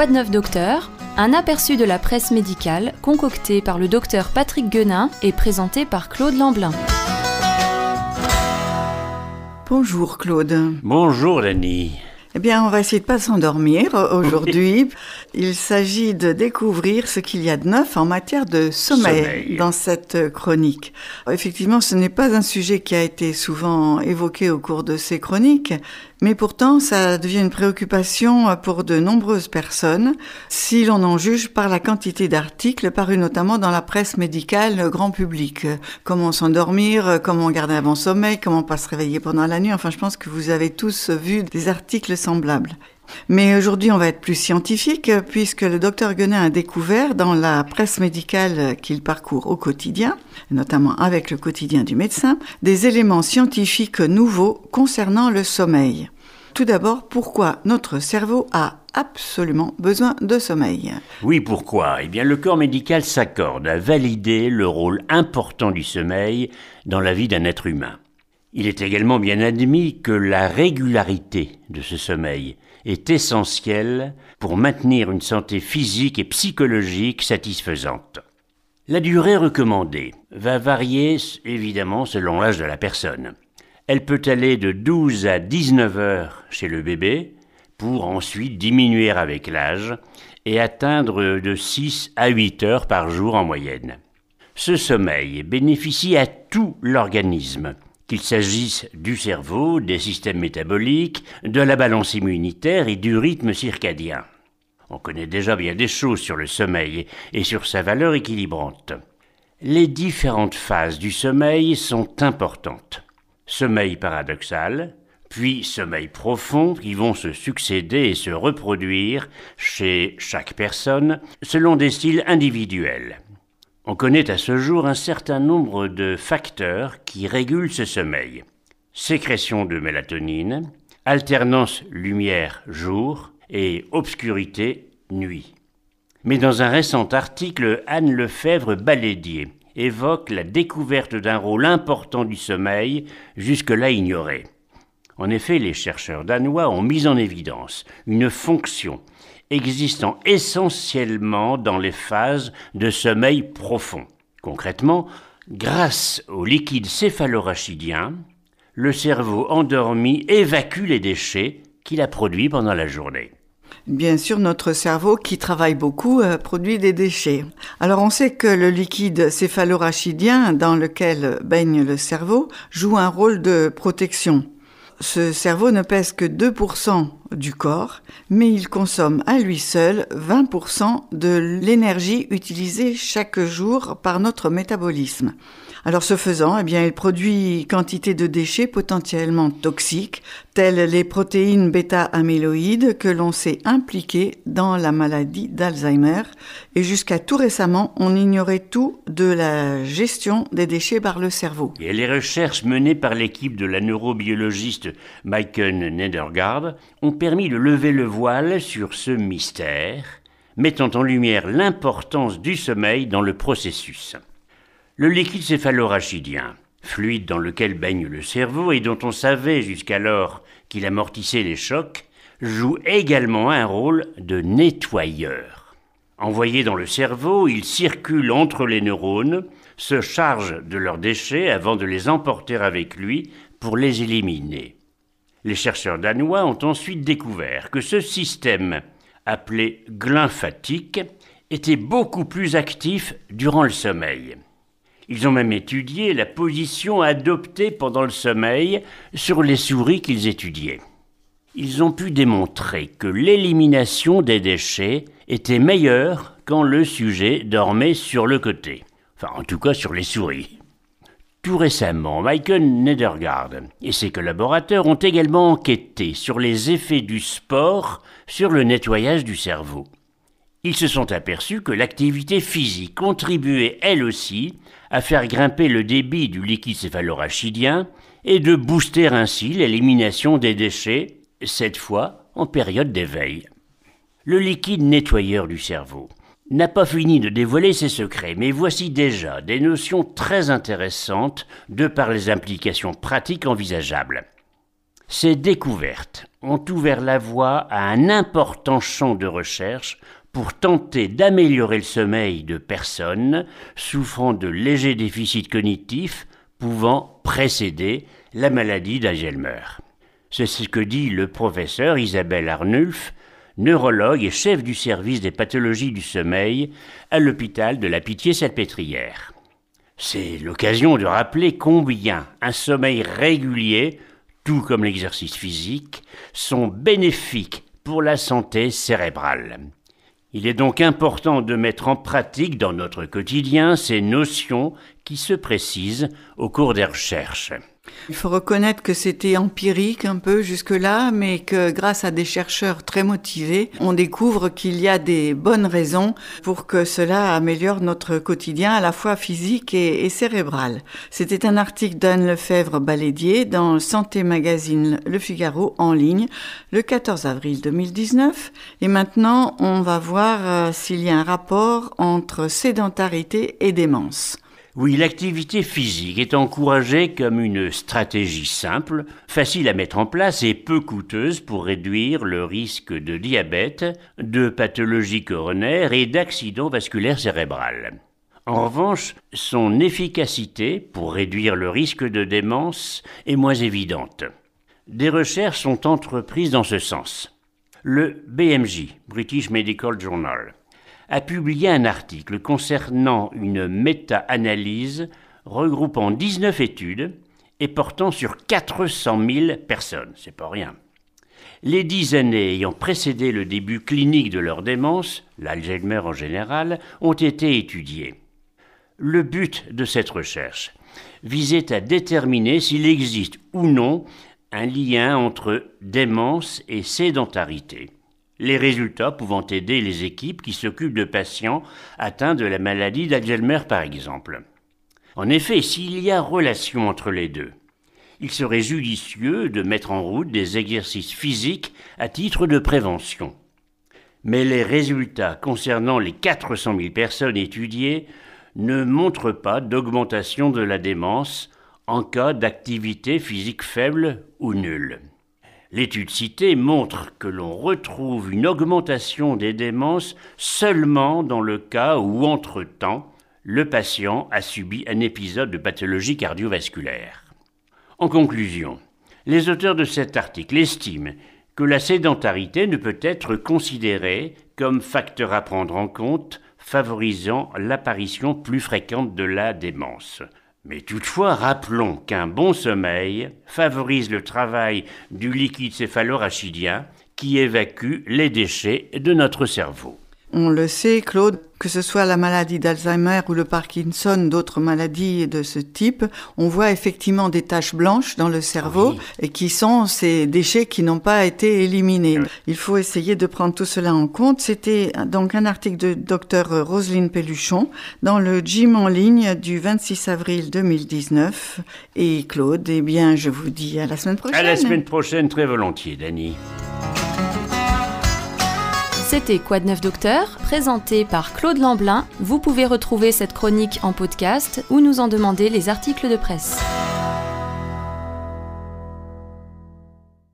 Quoi de neuf docteur? Un aperçu de la presse médicale concocté par le docteur Patrick Guenin et présenté par Claude Lamblin. Bonjour Claude. Bonjour Lani. Eh bien, on va essayer de pas s'endormir aujourd'hui. Il s'agit de découvrir ce qu'il y a de neuf en matière de sommeil, Sommeil. dans cette chronique. Effectivement, ce n'est pas un sujet qui a été souvent évoqué au cours de ces chroniques, mais pourtant, ça devient une préoccupation pour de nombreuses personnes, si l'on en juge par la quantité d'articles parus notamment dans la presse médicale grand public. Comment s'endormir, comment garder un bon sommeil, comment pas se réveiller pendant la nuit. Enfin, je pense que vous avez tous vu des articles Mais aujourd'hui, on va être plus scientifique puisque le docteur Guenin a découvert dans la presse médicale qu'il parcourt au quotidien, notamment avec le quotidien du médecin, des éléments scientifiques nouveaux concernant le sommeil. Tout d'abord, pourquoi notre cerveau a absolument besoin de sommeil? Oui, pourquoi? Eh bien, le corps médical s'accorde à valider le rôle important du sommeil dans la vie d'un être humain. Il est également bien admis que la régularité de ce sommeil est essentielle pour maintenir une santé physique et psychologique satisfaisante. La durée recommandée va varier évidemment selon l'âge de la personne. Elle peut aller de 12 à 19 heures chez le bébé, pour ensuite diminuer avec l'âge et atteindre de 6 à 8 heures par jour en moyenne. Ce sommeil bénéficie à tout l'organisme, qu'il s'agisse du cerveau, des systèmes métaboliques, de la balance immunitaire et du rythme circadien. On connaît déjà bien des choses sur le sommeil et sur sa valeur équilibrante. Les différentes phases du sommeil sont importantes. Sommeil paradoxal, puis sommeil profond qui vont se succéder et se reproduire chez chaque personne selon des styles individuels. On connaît à ce jour un certain nombre de facteurs qui régulent ce sommeil. Sécrétion de mélatonine, alternance lumière-jour et obscurité nuit. Mais dans un récent article, Anne Lefebvre Balédier évoque la découverte d'un rôle important du sommeil jusque-là ignoré. En effet, les chercheurs danois ont mis en évidence une fonction existant essentiellement dans les phases de sommeil profond. Concrètement, grâce au liquide céphalorachidien, le cerveau endormi évacue les déchets qu'il a produits pendant la journée. Bien sûr, notre cerveau, qui travaille beaucoup, euh, produit des déchets. Alors, on sait que le liquide céphalorachidien dans lequel baigne le cerveau joue un rôle de protection. Ce cerveau ne pèse que 2% du corps, mais il consomme à lui seul 20% de l'énergie utilisée chaque jour par notre métabolisme. Alors ce faisant, eh bien, il produit quantité de déchets potentiellement toxiques, telles les protéines bêta-amyloïdes que l'on sait impliquées dans la maladie d'Alzheimer. Et jusqu'à tout récemment, on ignorait tout de la gestion des déchets par le cerveau. Et les recherches menées par l'équipe de la neurobiologiste Maiken Nedergaard ont permis de lever le voile sur ce mystère, mettant en lumière l'importance du sommeil dans le processus. Le liquide céphalorachidien, fluide dans lequel baigne le cerveau et dont on savait jusqu'alors qu'il amortissait les chocs, joue également un rôle de nettoyeur. Envoyé dans le cerveau, il circule entre les neurones, se charge de leurs déchets avant de les emporter avec lui pour les éliminer. Les chercheurs danois ont ensuite découvert que ce système, appelé glymphatique, était beaucoup plus actif durant le sommeil. Ils ont même étudié la position adoptée pendant le sommeil sur les souris qu'ils étudiaient. Ils ont pu démontrer que l'élimination des déchets était meilleure quand le sujet dormait sur le côté. Enfin, en tout cas sur les souris. Tout récemment, Michael Nedergaard et ses collaborateurs ont également enquêté sur les effets du sport sur le nettoyage du cerveau. Ils se sont aperçus que l'activité physique contribuait elle aussi à faire grimper le débit du liquide céphalorachidien et de booster ainsi l'élimination des déchets, cette fois en période d'éveil. Le liquide nettoyeur du cerveau n'a pas fini de dévoiler ses secrets, mais voici déjà des notions très intéressantes de par les implications pratiques envisageables. Ces découvertes ont ouvert la voie à un important champ de recherche pour tenter d'améliorer le sommeil de personnes souffrant de légers déficits cognitifs pouvant précéder la maladie d'Alzheimer. C'est ce que dit le professeur Isabelle Arnulf, neurologue et chef du service des pathologies du sommeil à l'hôpital de la Pitié-Salpêtrière. C'est l'occasion de rappeler combien un sommeil régulier, tout comme l'exercice physique, sont bénéfiques pour la santé cérébrale. Il est donc important de mettre en pratique dans notre quotidien ces notions qui se précisent au cours des recherches. Il faut reconnaître que c'était empirique un peu jusque-là, mais que grâce à des chercheurs très motivés, on découvre qu'il y a des bonnes raisons pour que cela améliore notre quotidien à la fois physique et, cérébral. C'était un article d'Anne Lefebvre-Balédier dans Santé Magazine Le Figaro en ligne le 14 avril 2019. Et maintenant, on va voir euh, s'il y a un rapport entre sédentarité et démence. Oui, l'activité physique est encouragée comme une stratégie simple, facile à mettre en place et peu coûteuse pour réduire le risque de diabète, de pathologie coronaire et d'accident vasculaire cérébral. En revanche, son efficacité pour réduire le risque de démence est moins évidente. Des recherches sont entreprises dans ce sens. Le BMJ, British Medical Journal, a publié un article concernant une méta-analyse regroupant 19 études et portant sur 400 000 personnes. C'est pas rien. Les dix années ayant précédé le début clinique de leur démence, l'Alzheimer en général, ont été étudiées. Le but de cette recherche visait à déterminer s'il existe ou non un lien entre démence et sédentarité les résultats pouvant aider les équipes qui s'occupent de patients atteints de la maladie d'Alzheimer par exemple. En effet, s'il y a relation entre les deux, il serait judicieux de mettre en route des exercices physiques à titre de prévention. Mais les résultats concernant les 400 000 personnes étudiées ne montrent pas d'augmentation de la démence en cas d'activité physique faible ou nulle. L'étude citée montre que l'on retrouve une augmentation des démences seulement dans le cas où, entre-temps, le patient a subi un épisode de pathologie cardiovasculaire. En conclusion, les auteurs de cet article estiment que la sédentarité ne peut être considérée comme facteur à prendre en compte favorisant l'apparition plus fréquente de la démence. Mais toutefois, rappelons qu'un bon sommeil favorise le travail du liquide céphalorachidien qui évacue les déchets de notre cerveau. On le sait, Claude, que ce soit la maladie d'Alzheimer ou le Parkinson, d'autres maladies de ce type, on voit effectivement des taches blanches dans le cerveau et qui sont ces déchets qui n'ont pas été éliminés. Il faut essayer de prendre tout cela en compte. C'était donc un article de Dr Roselyne Pelluchon dans le gym en ligne du 26 avril 2019. Et Claude, eh bien, je vous dis à la semaine prochaine. À la semaine prochaine, très volontiers, Dani. C'était de neuf docteur, présenté par Claude Lamblin. Vous pouvez retrouver cette chronique en podcast ou nous en demander les articles de presse.